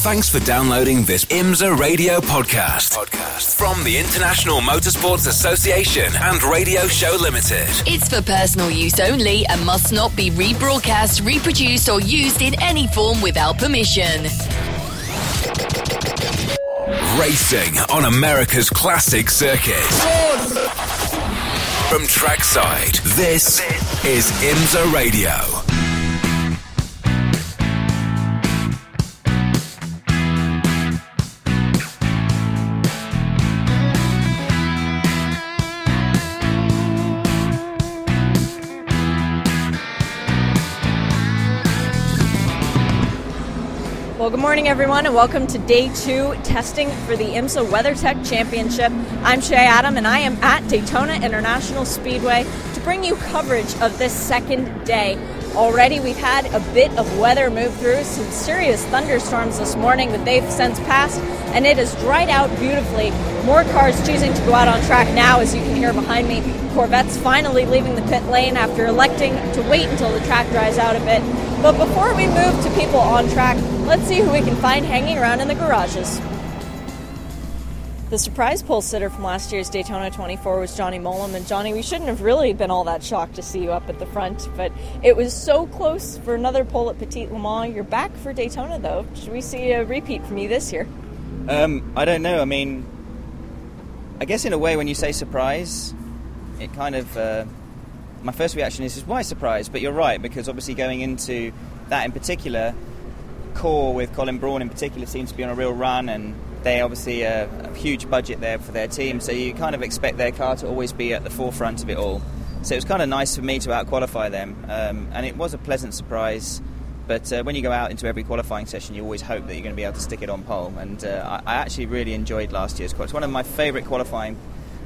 Thanks for downloading this IMSA radio podcast. podcast from the International Motorsports Association and Radio Show Limited. It's for personal use only and must not be rebroadcast, reproduced, or used in any form without permission. Racing on America's classic circuit. From trackside, this is IMSA Radio. Well, good morning, everyone, and welcome to day two testing for the IMSA WeatherTech Championship. I'm Shea Adam, and I am at Daytona International Speedway to bring you coverage of this second day. Already, we've had a bit of weather move through, some serious thunderstorms this morning, but they've since passed, and it has dried out beautifully. More cars choosing to go out on track now, as you can hear behind me. Corvette's finally leaving the pit lane after electing to wait until the track dries out a bit. But before we move to people on track, let's see who we can find hanging around in the garages. The surprise pole sitter from last year's Daytona 24 was Johnny Mowlem. And Johnny, we shouldn't have really been all that shocked to see you up at the front, but it was so close for another pole at Petit Le Mans. You're back for Daytona, though. Should we see a repeat from you this year? Um, I don't know. I mean, I guess in a way, when you say surprise, it kind of. Uh, my first reaction is, is why surprise? But you're right, because obviously going into that in particular, core with Colin Braun in particular seems to be on a real run, and they obviously uh, a huge budget there for their team, so you kind of expect their car to always be at the forefront of it all. So it was kind of nice for me to out qualify them, um, and it was a pleasant surprise. But uh, when you go out into every qualifying session, you always hope that you're going to be able to stick it on pole. And uh, I, I actually really enjoyed last year's qualifying. It's one of my favourite qualifying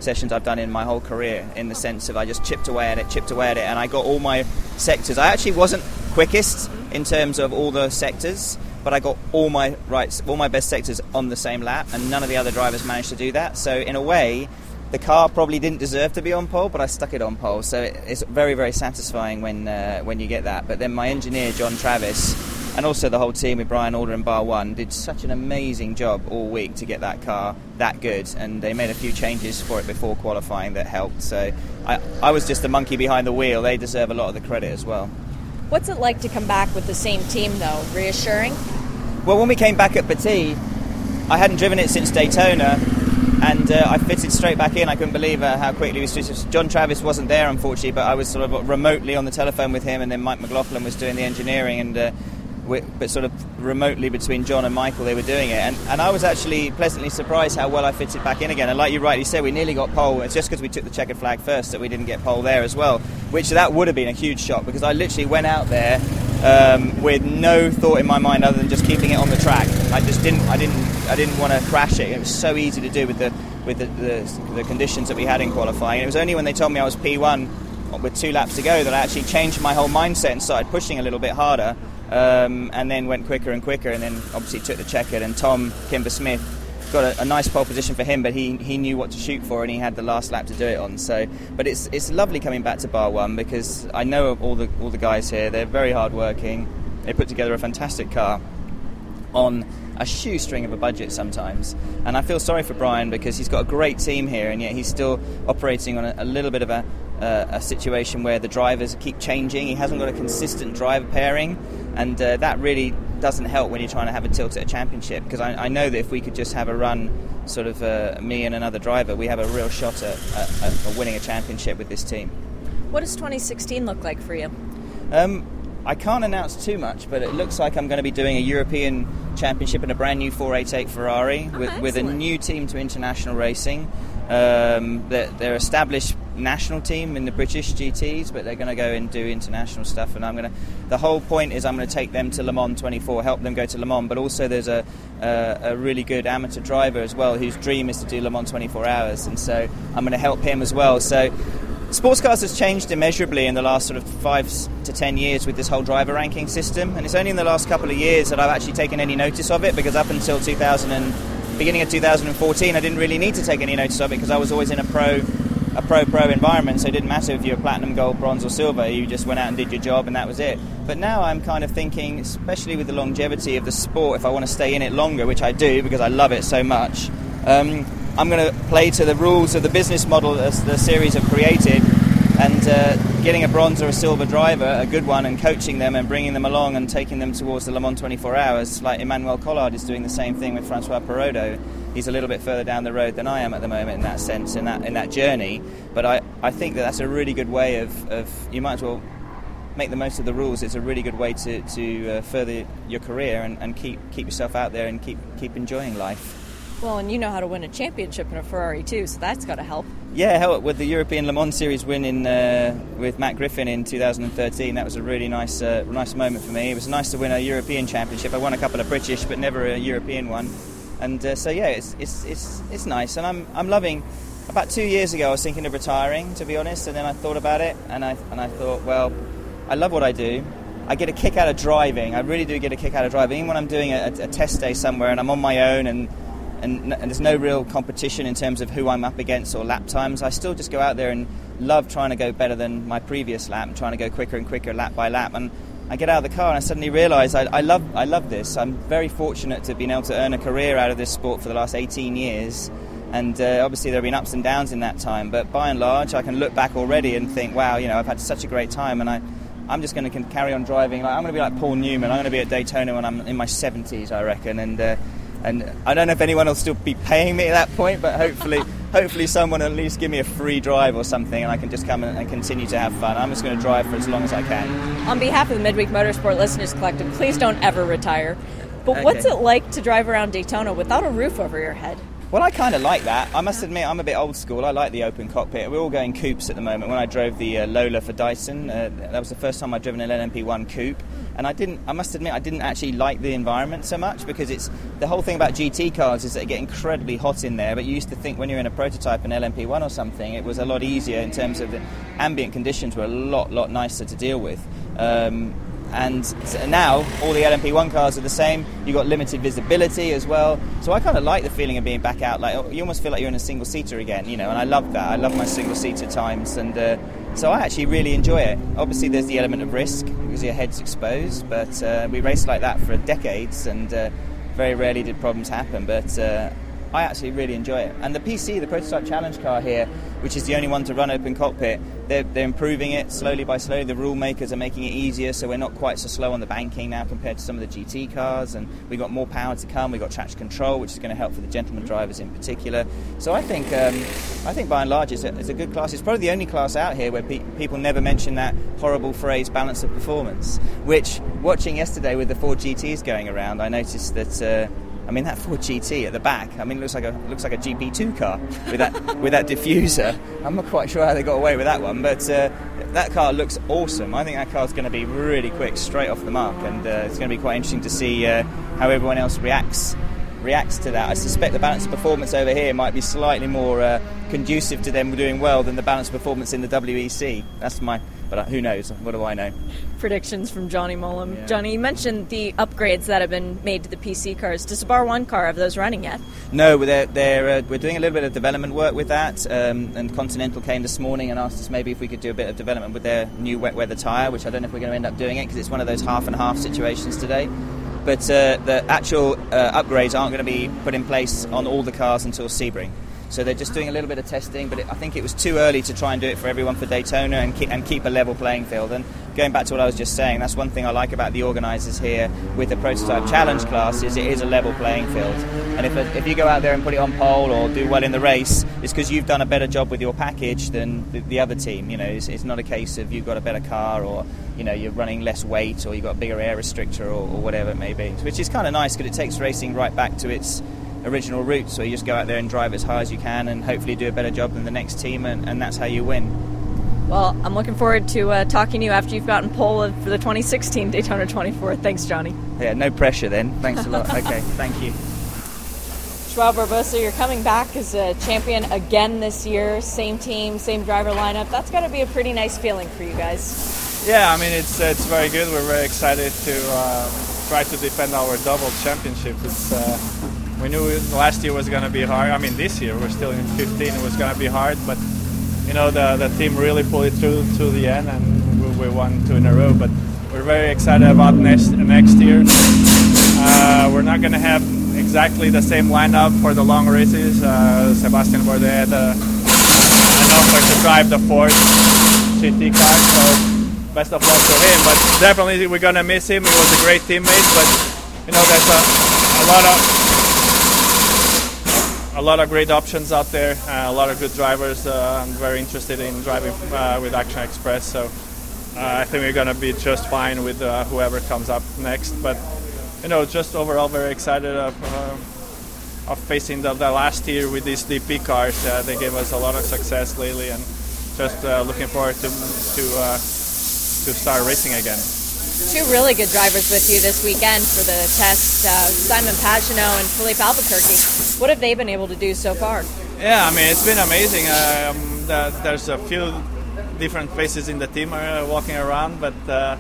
sessions I've done in my whole career in the sense of I just chipped away at it, chipped away at it, and I got all my sectors. I actually wasn't quickest in terms of all the sectors, but I got all my rights, all my best sectors on the same lap, and none of the other drivers managed to do that. So in a way, the car probably didn't deserve to be on pole, but I stuck it on pole. So it's very, very satisfying when uh, when you get that. But then my engineer John Travis and also the whole team with Brian Alder and Bar One did such an amazing job all week to get that car that good, and they made a few changes for it before qualifying that helped. So I, I was just the monkey behind the wheel. They deserve a lot of the credit as well. What's it like to come back with the same team, though? Reassuring? Well, when we came back at Petit, I hadn't driven it since Daytona, and uh, I fitted straight back in. I couldn't believe uh, how quickly we switched. John Travis wasn't there, unfortunately, but I was sort of remotely on the telephone with him, and then Mike McLaughlin was doing the engineering, and uh, but sort of remotely between John and Michael, they were doing it. And, and I was actually pleasantly surprised how well I fitted back in again. And like you rightly said, we nearly got pole. It's just because we took the checkered flag first that we didn't get pole there as well, which that would have been a huge shock because I literally went out there um, with no thought in my mind other than just keeping it on the track. I just didn't, I didn't, I didn't want to crash it. It was so easy to do with the with the, the, the conditions that we had in qualifying. And it was only when they told me I was P1 with two laps to go that I actually changed my whole mindset and started pushing a little bit harder um, and then went quicker and quicker, and then obviously took the checkered. And Tom Kimber Smith got a, a, nice pole position for him, but he, he knew what to shoot for, and he had the last lap to do it on. So, but it's it's lovely coming back to Bar One because I know all the all the guys here. They're very hardworking. They put together a fantastic car on a shoestring of a budget sometimes. And I feel sorry for Brian because he's got a great team here, and yet he's still operating on a, a little bit of a, uh, a situation where the drivers keep changing. He hasn't got a consistent driver pairing, and uh, that really doesn't help when you're trying to have a tilt at a championship. Because I, I, know that if we could just have a run, sort of uh, me and another driver, we have a real shot at, at, at, winning a championship with this team. What does 2016 look like for you? Um, I can't announce too much, but it looks like I'm going to be doing a European Championship in a brand new 488 Ferrari oh, with, with, a new team to international racing. Um, they're, they're, established national team in the British GTs, but they're going to go and do international stuff. And I'm going to. The whole point is I'm going to take them to Le Mans 24, help them go to Le Mans. But also there's a, a, a really good amateur driver as well whose dream is to do Le Mans 24 hours, and so I'm going to help him as well. So Sports cars has changed immeasurably in the last sort of five to ten years with this whole driver ranking system, and it's only in the last couple of years that I've actually taken any notice of it. Because up until 2000 and beginning of 2014, I didn't really need to take any notice of it because I was always in a pro a pro pro environment, so it didn't matter if you were platinum, gold, bronze, or silver. You just went out and did your job, and that was it. But now I'm kind of thinking, especially with the longevity of the sport, if I want to stay in it longer, which I do because I love it so much, um, I'm going to play to the rules of the business model that the series have created and uh, getting a bronze or a silver driver, a good one, and coaching them and bringing them along and taking them towards the Le Mans 24 Hours, like Emmanuel Collard is doing the same thing with Francois Perrodo. He's a little bit further down the road than I am at the moment in that sense, in that in that journey. But I, I think that that's a really good way of, of you might as well make the most of the rules. It's a really good way to, to uh, further your career and, and keep keep yourself out there and keep keep enjoying life. Well, and you know how to win a championship in a Ferrari too, so that's got to help. Yeah, hell, with the European Le Mans Series win in, uh, with Matt Griffin in 2013, that was a really nice, uh, nice moment for me. It was nice to win a European championship. I won a couple of British, but never a European one. And uh, so yeah, it's, it's, it's, it's nice, and I'm, I'm loving. About two years ago, I was thinking of retiring, to be honest, and then I thought about it, and I, and I thought, well, I love what I do. I get a kick out of driving. I really do get a kick out of driving. Even when I'm doing a, a test day somewhere and I'm on my own and and, and, there's no real competition in terms of who I'm up against or lap times. I still just go out there and love trying to go better than my previous lap and trying to go quicker and quicker lap by lap. And I get out of the car and I suddenly realise I, I, love I love this. I'm very fortunate to have been able to earn a career out of this sport for the last 18 years. And uh, obviously there have been ups and downs in that time, but by and large, I can look back already and think, wow, you know, I've had such a great time, and I, I'm just going to carry on driving. Like, I'm going to be like Paul Newman. I'm going to be at Daytona when I'm in my 70s, I reckon, and. Uh, and I don't know if anyone will still be paying me at that point, but hopefully, hopefully someone will at least give me a free drive or something, and I can just come and continue to have fun. I'm just going to drive for as long as I can. On behalf of the Midweek Motorsport Listeners Collective, please don't ever retire. But okay. what's it like to drive around Daytona without a roof over your head? Well, I kind of like that. I must admit, I'm a bit old school. I like the open cockpit. We're all going coupes at the moment. When I drove the uh, Lola for Dyson, uh, that was the first time I'd driven an LMP1 coupe, and I didn't. I must admit, I didn't actually like the environment so much because it's the whole thing about GT cars is that they get incredibly hot in there. But you used to think when you're in a prototype, an LMP1 or something, it was a lot easier in terms of the ambient conditions were a lot, lot nicer to deal with. Um, and now all the LMP1 cars are the same. You've got limited visibility as well. So I kind of like the feeling of being back out. Like you almost feel like you're in a single seater again, you know. And I love that. I love my single seater times, and uh, so I actually really enjoy it. Obviously, there's the element of risk because your head's exposed, but uh, we raced like that for decades, and uh, very rarely did problems happen. But uh, I actually really enjoy it. And the PC, the prototype challenge car here, which is the only one to run open cockpit, they're, they're improving it slowly by slowly. The rule makers are making it easier, so we're not quite so slow on the banking now compared to some of the GT cars. And we've got more power to come. We've got traction control, which is going to help for the gentleman drivers in particular. So I think, um, I think by and large, it's a, it's a, good class. It's probably the only class out here where pe- people never mention that horrible phrase "balance of performance." Which, watching yesterday with the four GTs going around, I noticed that. Uh, mean, that Ford GT at the back. I mean, it looks like a looks like a GP2 car with that with that diffuser. I'm not quite sure how they got away with that one, but uh, that car looks awesome. I think that car's going to be really quick, straight off the mark, and uh, it's going to be quite interesting to see uh, how everyone else reacts reacts to that. I suspect the balance of performance over here might be slightly more uh, conducive to them doing well than the balance of performance in the WEC. That's my but uh, who knows? What do I know? Predictions from Johnny Mowlem. Yeah. Johnny, you mentioned the upgrades that have been made to the PC cars. Does the Bar One car have those running yet? No, they're, they're, uh, we're doing a little bit of development work with that. Um, and Continental came this morning and asked us maybe if we could do a bit of development with their new wet weather tyre, which I don't know if we're going to end up doing it because it's one of those half and half situations today but uh, the actual uh, upgrades aren't going to be put in place on all the cars until Sebring. So they're just doing a little bit of testing, but it, I think it was too early to try and do it for everyone for Daytona and keep, and keep a level playing field. And going back to what I was just saying, that's one thing I like about the organisers here with the prototype challenge class is it is a level playing field. And if, if you go out there and put it on pole or do well in the race, it's because you've done a better job with your package than the, the other team. You know, it's, it's, not a case of you've got a better car or you know you're running less weight or you've got a bigger air restrictor or, or whatever it may be, which is kind of nice because it takes racing right back to its original route. So you just go out there and drive as high as you can and hopefully do a better job than the next team, and, and that's how you win. Well, I'm looking forward to uh, talking to you after you've gotten pole for the 2016 Daytona 24. Thanks, Johnny. Yeah, no pressure then. Thanks a lot. okay, thank you. Joao Barbosa, you're coming back as a champion again this year. Same team, same driver lineup. That's got to be a pretty nice feeling for you guys. Yeah, I mean it's it's very good. We're very excited to uh, try to defend our double championship. It's uh, we knew last year was going to be hard. I mean, this year we're still in 15. It was going to be hard, but you know the, the team really pulled it through to the end, and we, we won two in a row. But we're very excited about next next year. Uh, we're not going to have exactly the same lineup for the long races. Uh, Sébastien Bourdais had a, an offer to drive the Ford GT car, so best of luck to him. But definitely we're going to miss him. He was a great teammate, but you know there's a, a lot of a lot of great options out there, uh, a lot of good drivers. Uh, I'm very interested in driving uh, with Action Express, so uh, I think we're going to be just fine with uh, whoever comes up next. But you know, just overall very excited of, uh, of facing the, the, last year with these DP cars. they gave us a lot of success lately, and just looking forward to to to start racing again two really good drivers with you this weekend for the test uh, Simon Pagenaud and Filipe Albuquerque. What have they been able to do so far? Yeah, I mean, it's been amazing. Um, the, there's a few different faces in the team uh, walking around, but uh,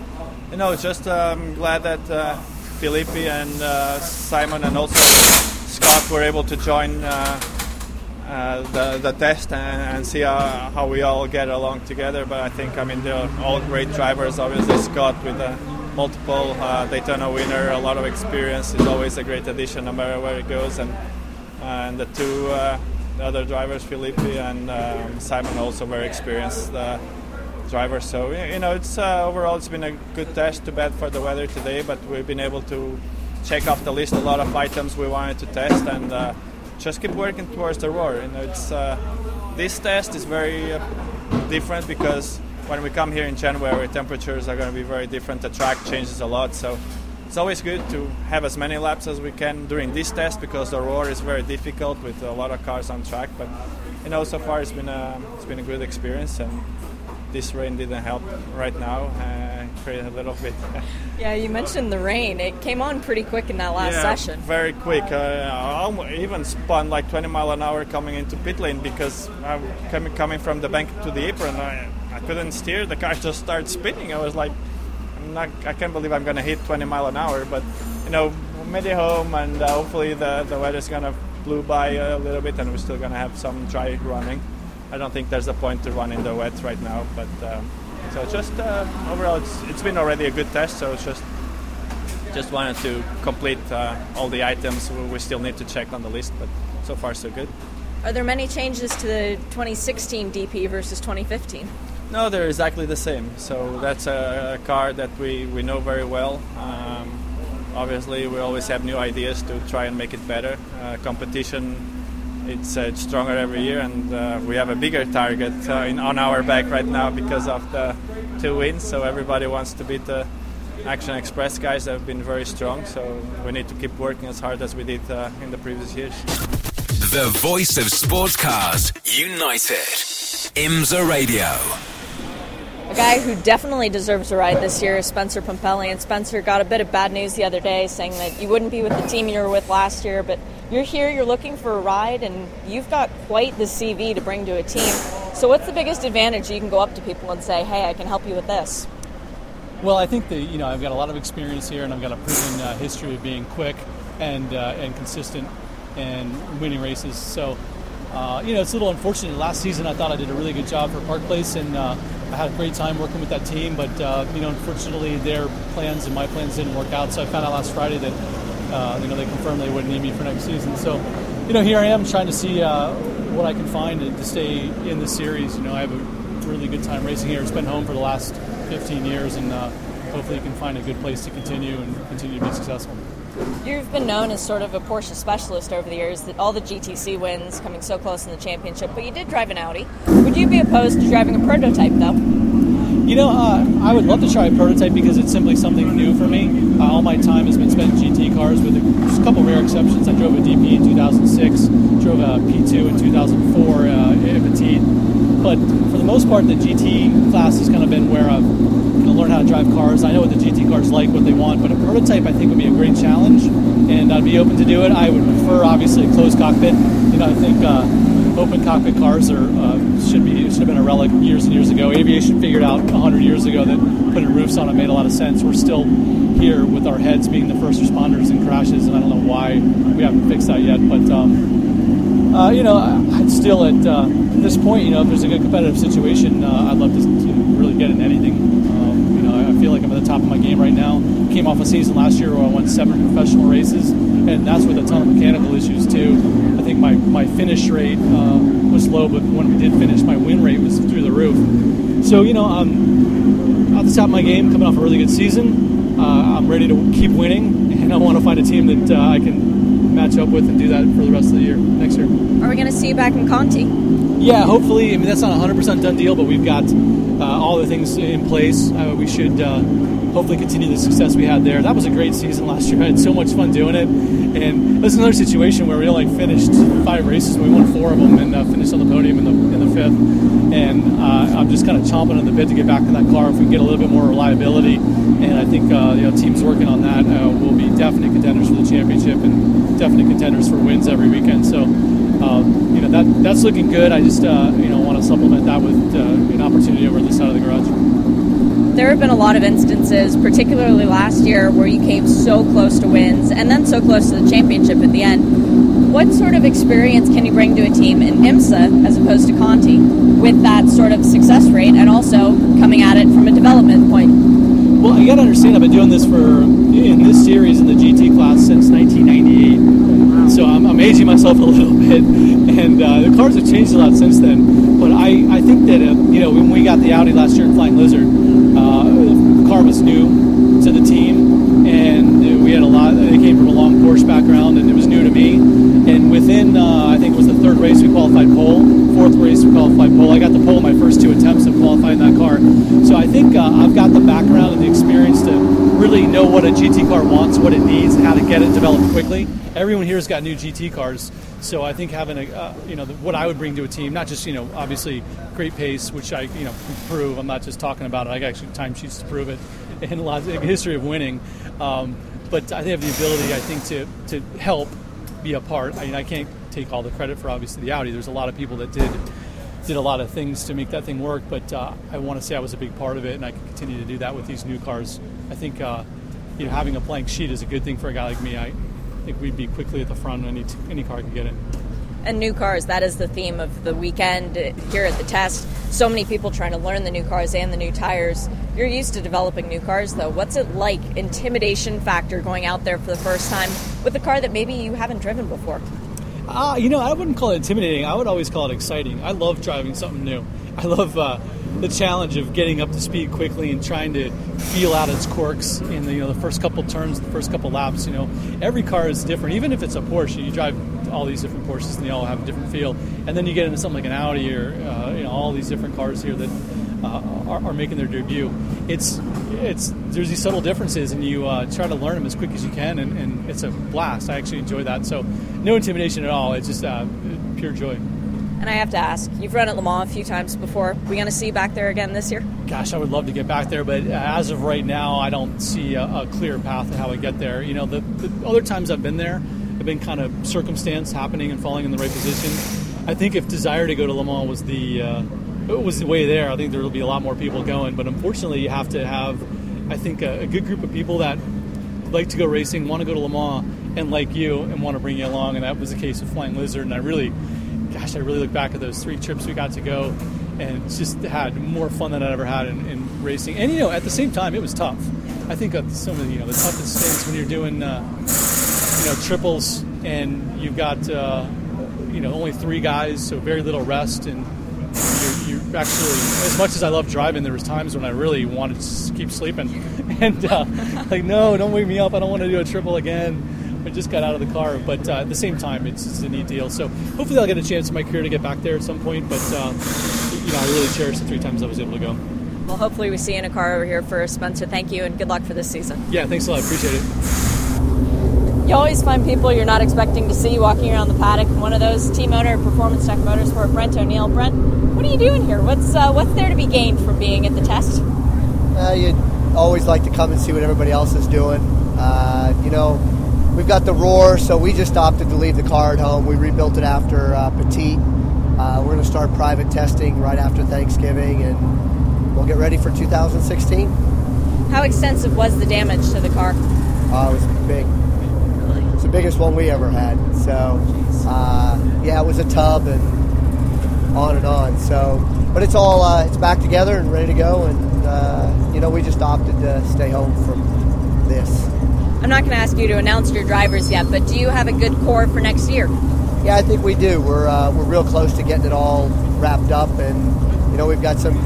you know, just um, glad that uh, Filipe and uh, Simon and also Scott were able to join. Uh, uh, the, the test and, and see how, how, we all get along together. But I think I mean they're all great drivers. Obviously Scott with a multiple uh, Daytona winner, a lot of experience is always a great addition no matter where it goes. And and the two uh, the other drivers, Filipe and um, Simon, also very experienced uh, drivers. So you know it's uh, overall it's been a good test. Too bad for the weather today, but we've been able to check off the list a lot of items we wanted to test and just keep working towards the roar. You know, it's uh, this test is very uh, different because when we come here in January, temperatures are going to be very different. The track changes a lot, so it's always good to have as many laps as we can during this test because the roar is very difficult with a lot of cars on track. But you know, so far it's been a it's been a good experience and this rain didn't help right now. Uh, a little bit. yeah, you mentioned the rain. It came on pretty quick in that last yeah, session. Very quick. Uh, I even spun like 20 mile an hour coming into pit lane because I'm coming coming from the bank to the apron. I, I couldn't steer. The car just started spinning. I was like, I'm not. I can't believe I'm gonna hit 20 mile an hour. But you know, made it home, and uh, hopefully the the weather's gonna blew by a little bit, and we're still gonna have some dry running. I don't think there's a point to run in the wet right now. But um, so just uh, overall, it's, it's been already a good test. So it's just just wanted to complete uh, all the items we still need to check on the list. But so far, so good. Are there many changes to the 2016 DP versus 2015? No, they're exactly the same. So that's a, a car that we, we know very well. Um, obviously, we always have new ideas to try and make it better. Uh, competition it's, uh, it's stronger every year, and uh, we have a bigger target uh, in, on our back right now because of the two wins. So everybody wants to beat the Action Express guys that have been very strong. So we need to keep working as hard as we did uh, in the previous years. The voice of sports cars, United. IMSA Radio. A guy who definitely deserves a ride this year is Spencer Pumpelly. And Spencer got a bit of bad news the other day saying that you wouldn't be with the team you were with last year, but you're here, you're looking for a ride, and you've got quite the CV to bring to a team. So, what's the biggest advantage you can go up to people and say, hey, I can help you with this? Well, I think that you know I've got a lot of experience here, and I've got a proven uh, history of being quick and uh, and consistent and winning races. So, uh, you know, it's a little unfortunate. Last season, I thought I did a really good job for Park Place, and uh, I had a great time working with that team. But uh, you know, unfortunately, their plans and my plans didn't work out. So I found out last Friday that uh, you know, they confirmed they wouldn't need me for next season. So, you know, here I am trying to see uh, what I can find to, stay in the series. You know, I have a really good time racing here. It's been home for the last 15 years, and uh, hopefully, you can find a good place to continue and continue to be successful. You've been known as sort of a Porsche specialist over the years, that all the GTC wins coming so close in the championship, but you did drive an Audi. Would you be opposed to driving a prototype, though? You know, uh, I would love to try a prototype because it's simply something new for me. Uh, all my time has been spent in GT cars, with a, a couple rare exceptions. I drove a DP in 2006, drove a P2 in 2004 uh, Petit. But for the most part, the GT class has kind of been where I've know, learned how to drive cars. I know what the GT cars like, what they want, but a prototype I think would be a great challenge, and I'd be open to do it. I would prefer, obviously, a closed cockpit. You know, I think uh, open cockpit cars are uh, should be should have been a relic years and years ago. Aviation figured out 100 years ago that putting roofs on it made a lot of sense. We're still here with our heads being the first responders in crashes, and I don't know why we haven't fixed that yet. But um, Uh, you know, I'd still at uh, this point, you know, if there's a good competitive situation, uh, I'd love to, to, really get in anything. Um, you know, I feel like I'm at the top of my game right now. Came off a season last year where I won seven professional races, and that's with a ton of mechanical issues too. I think my, my finish rate uh, was low, but when we did finish, my win rate was through the roof. So, you know, I'm at the top of my game, coming off a really good season. Uh, I'm ready to keep winning, and I want to find a team that uh, I can match up with and do that for the rest of the year next year. Are we going to see you back in Conti? Yeah, hopefully. I mean, that's not a 100% done deal, but we've got uh, all the things in place. Uh, we should uh, hopefully continue the success we had there. That was a great season last year. I had so much fun doing it. And this is another situation where we only finished five races. We won four of them and uh, finished on the podium in the, in the fifth. And uh, I'm just kind of chomping on the bit to get back in that car if we get a little bit more reliability. And I think uh, you know teams working on that will be definite contenders for the championship and definite contenders for wins every weekend. So um, you know that that's looking good. I just uh, you know want to supplement that with uh, an opportunity over the side of the garage. There have been a lot of instances, particularly last year, where you came so close to wins and then so close to the championship at the end. What sort of experience can you bring to a team in IMSA as opposed to Conti with that sort of success rate and also coming at it from a development point? Well, you got to understand, I've been doing this for in this series in the GT class since 1998. So I'm, I'm aging myself a little bit, and uh, the cars have changed a lot since then. But I, I think that uh, you know when we got the Audi last year in Flying Lizard, uh, the car was new to the team, and we had a lot. They came from a long Porsche background, and it was new to me. And within, uh, I think it was the third race, we qualified pole. Fourth race, we qualified pole. I got the pole my first two attempts of qualifying that car. So I think uh, I've got the background and the experience to really know what a GT car wants, what it needs, and how to get it developed quickly. Everyone here has got new GT cars, so I think having a, uh, you know, what I would bring to a team, not just you know, obviously great pace, which I you know prove. I'm not just talking about it. I got actually timesheets to prove it, and a lot of history of winning. Um, but I have the ability, I think, to to help be a part. I mean, I can't take all the credit for obviously the Audi. There's a lot of people that did did a lot of things to make that thing work, but uh, I want to say I was a big part of it, and I can continue to do that with these new cars. I think uh, you know having a blank sheet is a good thing for a guy like me. I think we'd be quickly at the front any any car could get it. And new cars, that is the theme of the weekend here at the test. So many people trying to learn the new cars and the new tires. You're used to developing new cars, though. What's it like, intimidation factor, going out there for the first time with a car that maybe you haven't driven before? Uh, you know, I wouldn't call it intimidating. I would always call it exciting. I love driving something new. I love uh, the challenge of getting up to speed quickly and trying to feel out its quirks in the you know the first couple turns, the first couple laps. You know, every car is different. Even if it's a Porsche, you drive all these different Porsches and they all have a different feel. And then you get into something like an Audi or uh, you know all these different cars here that uh, are, are, making their debut. It's it's there's these subtle differences, and you uh, try to learn them as quick as you can, and, and, it's a blast. I actually enjoy that. So no intimidation at all. It's just uh, pure joy. And I have to ask, you've run at Le Mans a few times before. We going to see you back there again this year? Gosh, I would love to get back there, but as of right now, I don't see a, a clear path to how I get there. You know, the, the other times I've been there have been kind of circumstance happening and falling in the right position. I think if desire to go to Le Mans was the uh, was the way there, I think there will be a lot more people going. But unfortunately, you have to have, I think, a, a good group of people that like to go racing, want to go to Le Mans, and like you, and want to bring you along. And that was the case with Flying Lizard. And I really gosh, I really look back at those three trips we got to go and just had more fun than I ever had in, in racing. And, you know, at the same time, it was tough. I think of some of the, you know, the toughest things when you're doing, uh, you know, triples and you've got, uh, you know, only three guys, so very little rest. And actually, as much as I love driving, there was times when I really wanted to keep sleeping. And, uh, like, no, don't wake me up. I don't want to do a triple again. I just got out of the car. But uh, at the same time, it's, it's, a neat deal. So hopefully I'll get a chance in my career to get back there at some point. But uh, you know, I really cherish the three times I was able to go. Well, hopefully we see you in a car over here for Spencer. Thank you and good luck for this season. Yeah, thanks a lot. Appreciate it. You always find people you're not expecting to see walking around the paddock. One of those, team owner Performance Tech Motorsport, Brent O'Neill. Brent, what are you doing here? What's uh, what's there to be gained from being at the test? Uh, you always like to come and see what everybody else is doing. Uh, you know, We've got the Roar, so we just opted to leave the car at home. We rebuilt it after uh, Petit. Uh, we're going to start private testing right after Thanksgiving, and we'll get ready for 2016. How extensive was the damage to the car? Uh, it was big. Really? It's the biggest one we ever had. So, uh, yeah, it was a tub and on and on. So, but it's all uh, it's back together and ready to go. And uh, you know, we just opted to stay home from this. I'm not going to ask you to announce your drivers yet, but do you have a good core for next year? Yeah, I think we do. We're uh, we're real close to getting it all wrapped up, and you know, we've got some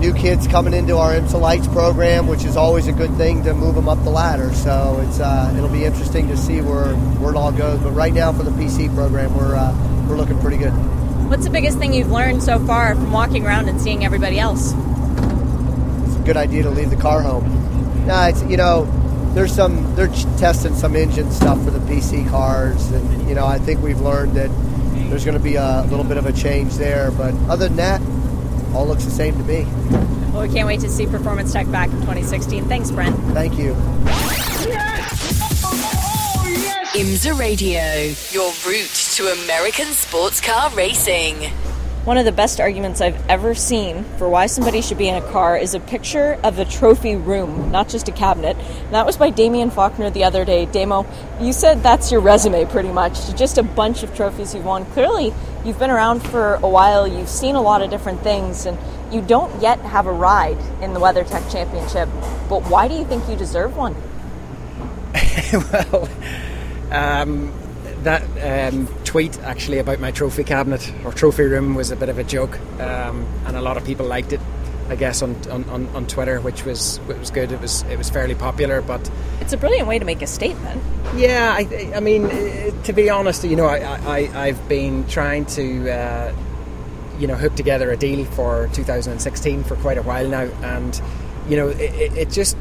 new kids coming into our IMSA Lights program, which is always a good thing to move them up the ladder. So it's uh, it'll be interesting to see where, where it all goes. But right now, for the PC program, we're uh, we're looking pretty good. What's the biggest thing you've learned so far from walking around and seeing everybody else? It's a good idea to leave the car home. Nah, it's you know, there's some they're testing some engine stuff for the PC cars, and you know, I think we've learned that there's going to be a little bit of a change there. But other than that, all looks the same to me. Well, we can't wait to see Performance Tech back in 2016. Thanks, Brent. Thank you. Oh, IMSA Radio, your route to American sports car racing. One of the best arguments I've ever seen for why somebody should be in a car is a picture of a trophy room, not just a cabinet. And that was by Damien Faulkner the other day. Damo, you said that's your resume pretty much, just a bunch of trophies you've won. Clearly, you've been around for a while, you've seen a lot of different things, and you don't yet have a ride in the WeatherTech Championship. But why do you think you deserve one? well, um, that um, tweet actually about my trophy cabinet or trophy room was a bit of a joke, um, and a lot of people liked it. I guess on, on, on Twitter, which was which was good. It was it was fairly popular, but it's a brilliant way to make a statement. Yeah, I, I mean, uh, to be honest, you know, I, I I've been trying to. Uh, you know, hook together a deal for 2016 for quite a while now, and you know, it, it just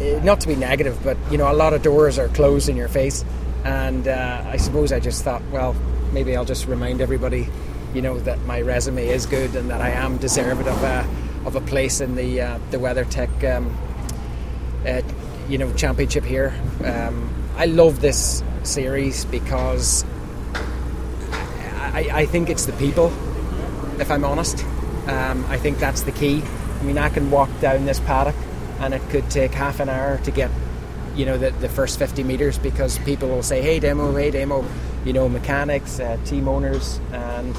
not to be negative, but you know, a lot of doors are closed in your face and uh, I suppose I just thought, well, maybe I'll just remind everybody, you know, that my resume is good and that I am deserving of a of a place in the uh, the WeatherTech, um, uh, you know, championship here. Um, I love this series because I, I, think it's the people. If I'm honest, um, I think that's the key. I mean, I can walk down this paddock, and it could take half an hour to get you know the, the first 50 meters because people will say hey Damo hey Damo you know mechanics uh, team owners and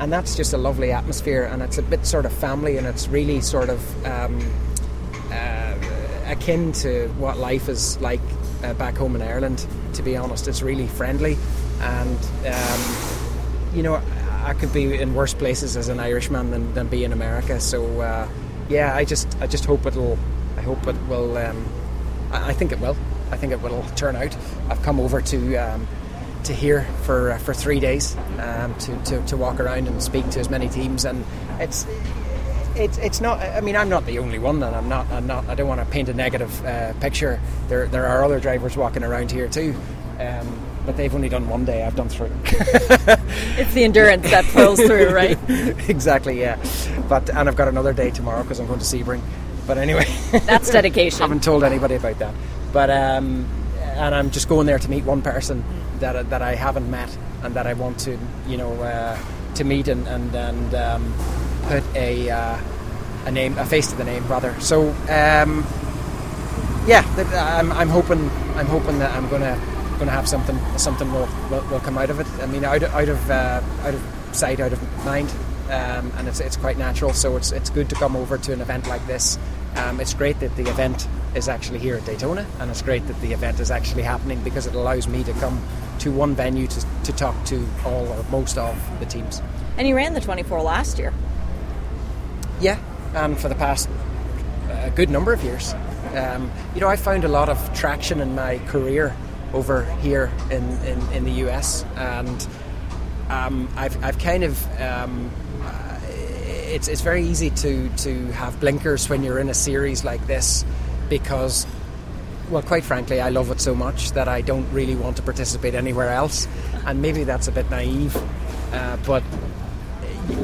and that's just a lovely atmosphere and it's a bit sort of family and it's really sort of um, uh, akin to what life is like uh, back home in Ireland to be honest. It's really friendly and um, you know I could be in worse places as an Irishman than, than be in America so uh, yeah I just I just hope it'll I hope it will um, I think it will. I think it will turn out. I've come over to um, to here for uh, for three days um, to, to, to walk around and speak to as many teams, and it's it's it's not. I mean, I'm not the only one, and I'm not. I'm not. I don't want to paint a negative uh, picture. There there are other drivers walking around here too. Um, but they've only done one day. I've done three. it's the endurance that pulls through, right? exactly, yeah. But and I've got another day tomorrow because I'm going to Sebring. But anyway, that's dedication. I haven't told anybody about that. But um, and I'm just going there to meet one person that that I haven't met and that I want to, you know, uh, to meet and and, and um, put a uh, a name, a face to the name, rather. So um, yeah, I'm, I'm hoping I'm hoping that I'm gonna gonna have something something will, will, will come out of it. I mean, out of, out of uh, out of sight, out of mind. Um, and it's, it's quite natural. So it's, it's good to come over to an event like this um, it's great that the event is actually here at Daytona, and it's great that the event is actually happening because it allows me to come to one venue to, to talk to all or most of the teams. And you ran the 24 last year. Yeah, and for the past a good number of years. Um, you know, I found a lot of traction in my career over here in, in, in the US, and um, I've, I've kind of um, it's it's very easy to to have blinkers when you're in a series like this because well quite frankly I love it so much that I don't really want to participate anywhere else. And maybe that's a bit naive uh, but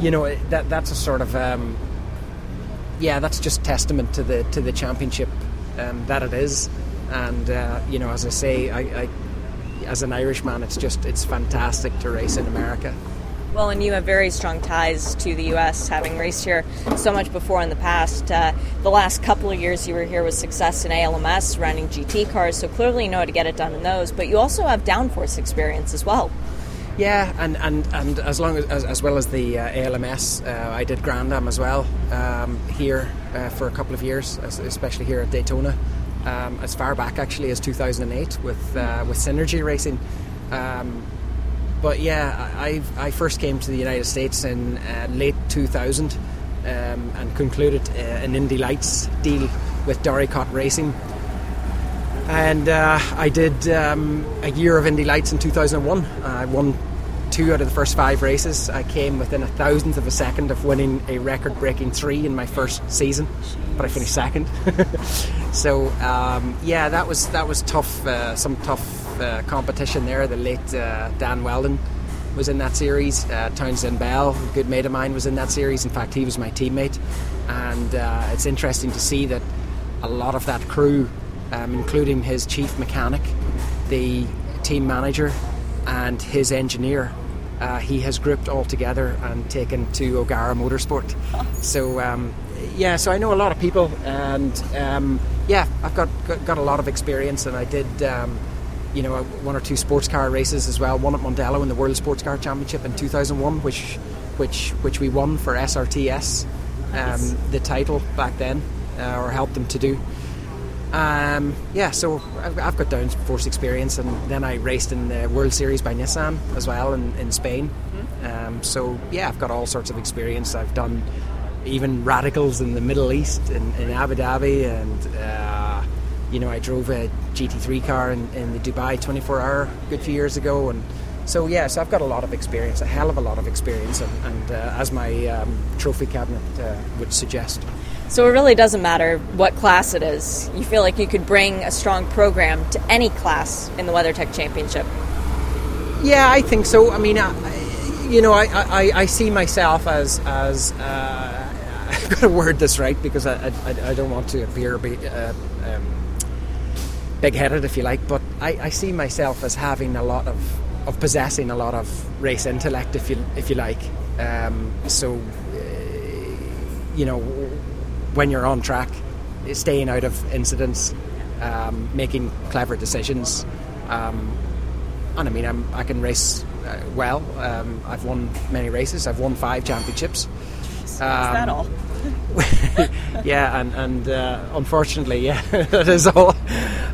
you know that that's a sort of um, yeah that's just testament to the to the championship um, that it is. And uh, you know as I say I, I as an Irishman it's just it's fantastic to race in America well, and you have very strong ties to the U.S., having raced here so much before in the past. Uh, the last couple of years you were here with success in ALMS, running GT cars, so clearly you know how to get it done in those. But you also have downforce experience as well. Yeah, and, and, and as long as, as, as well as the uh, ALMS, uh, I did Grand Am as well um, here uh, for a couple of years, especially here at Daytona, um, as far back actually as 2008 with uh, with Synergy Racing. Um, but yeah, I, I first came to the United States in uh, late 2000 um, and concluded uh, an Indy Lights deal with Dorricott Racing and uh, I did um, a year of Indy Lights in 2001. I won two out of the first five races. I came within a thousandth of a second of winning a record-breaking three in my first season, but I finished second. so um, yeah, that was that was tough. Uh, some tough uh, competition there. The late uh, Dan Wheldon was in that series. Uh, Townsend Bell, a good mate of mine, was in that series. In fact, he was my teammate, and uh, it's interesting to see that a lot of that crew um, including his chief mechanic, the team manager, and his engineer. Uh, he has grouped all together and taken to O'Gara Motorsport. So um, yeah, so I know a lot of people, and um, yeah, I've got, got, got a lot of experience, and I did. Um, you know, one or two sports car races as well. One at Mondello in the World Sports Car Championship in 2001, which, which, which we won for SRTS, um, the title back then, uh, or helped them to do. Um, yeah, so I've, I've got downforce experience, and then I raced in the World Series by Nissan as well in, in Spain. Mm-hmm. Um, so yeah, I've got all sorts of experience. I've done even radicals in the Middle East, in, in Abu Dhabi, and uh, you know I drove a GT3 car in, in the Dubai 24 hour a good few years ago, and so yeah, so I've got a lot of experience, a hell of a lot of experience, and, and uh, as my um, trophy cabinet uh, would suggest. So it really doesn't matter what class it is. You feel like you could bring a strong program to any class in the WeatherTech Championship. Yeah, I think so. I mean, I, you know, I, I, I, see myself as as uh, I've got to word this right because I, I, I don't want to appear uh, um, big-headed, if you like, but I, I see myself as having a lot of of possessing a lot of race intellect, if you if you like. Um, so, uh, you know when you're on track, staying out of incidents, um, making clever decisions. Um, and I mean, I'm, i can race uh, well. Um, I've won many races. I've won five championships. Is that um, all? yeah, and, and uh, unfortunately, yeah, that is all.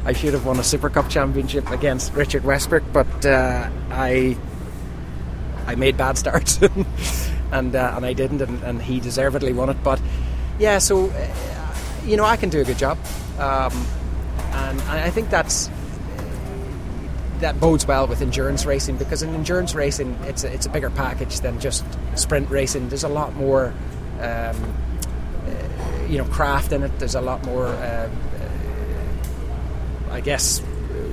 I should have won a Super Cup championship against Richard Westbrook, but uh, I I made bad starts, and uh, and I didn't, and, and, he deservedly won it. But yeah, so uh, you know, I can do a good job, um, and I think that's that bodes well with endurance racing because in endurance racing, it's a, it's a bigger package than just sprint racing. There's a lot more, um, uh, you know, craft in it. There's a lot more, uh, uh I guess,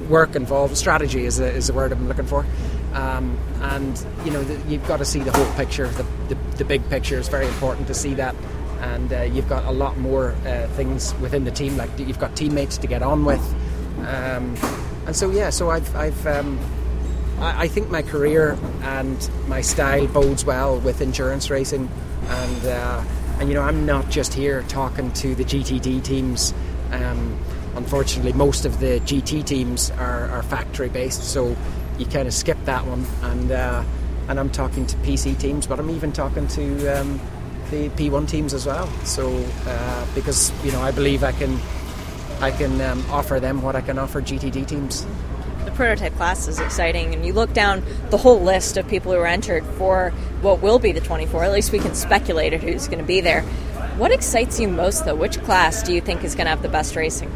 work involved. Strategy is, a, is the word I'm looking for. Um, and you know, the, you've got to see the whole picture. The, the, the big picture is very important to see that and uh, you've got a lot more uh, things within the team. Like you've got teammates to get on with, um, and so yeah. So I've, I've um, I, I, think my career and my style bodes well with endurance racing, and uh, and you know I'm not just here talking to the GTD teams. Unfortunately, most of the GT teams are, are factory based, so you kind of skip that one, and uh, and I'm talking to PC teams, but I'm even talking to um, the P1 teams as well. So uh, because you know I believe I can I can um, offer them what I can offer GTD teams. The prototype class is exciting, and you look down the whole list of people who are entered for what will be the 24. At least we can speculate at who's going to be there. What excites you most, though? Which class do you think is going to have the best racing?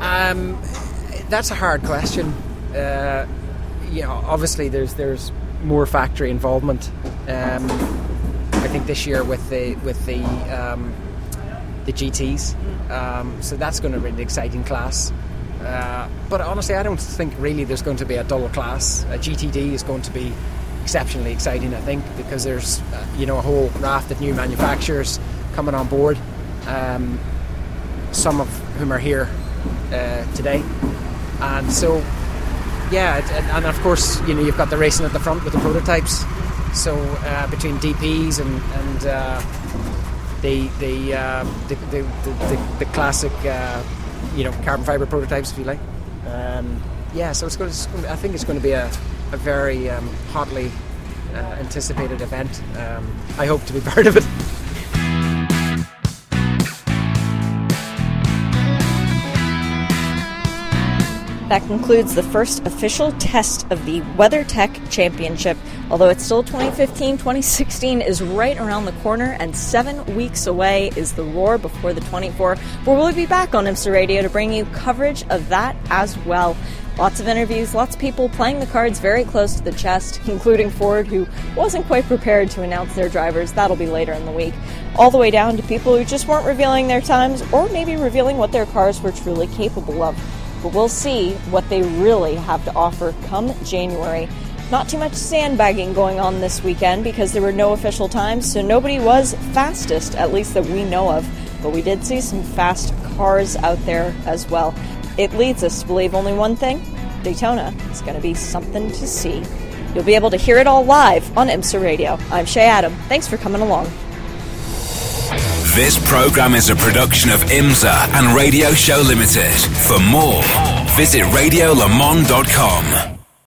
Um, that's a hard question. Uh, you know, obviously there's there's more factory involvement. Um, I think this year with the with the um, the GTS. Um, so that's going to be an exciting class. Uh, but honestly, I don't think really there's going to be a dull class. A GTD is going to be exceptionally exciting, I think, because there's uh, you know a whole raft of new manufacturers coming on board. Um, some of whom are here uh, today, and so yeah, and, and, of course you know you've got the racing at the front with the prototypes. So uh, between DPs and, and uh, the, the, the, the, the, the, classic, you know, carbon fiber prototypes, if you like. Um, yeah, so it's going, to, it's going to, I think it's going to be a, a very um, hotly uh, anticipated event. Um, I hope to be part of it. That concludes the first official test of the WeatherTech Championship. Although it's still 2015, 2016 is right around the corner, and seven weeks away is the Roar before the 24, where we'll be back on IMSA Radio to bring you coverage of that as well. Lots of interviews, lots of people playing the cards very close to the chest, including Ford, who wasn't quite prepared to announce their drivers. That'll be later in the week. All the way down to people who just weren't revealing their times or maybe revealing what their cars were truly capable of but we'll see what they really have to offer come January. Not too much sandbagging going on this weekend because there were no official times, so nobody was fastest, at least that we know of. But we did see some fast cars out there as well. It leads us to believe only one thing Daytona is going to be something to see. You'll be able to hear it all live on IMSA Radio. I'm Shea Adam. Thanks for coming along. This program is a production of IMSA and Radio Show Limited. For more, visit radiolemans.com.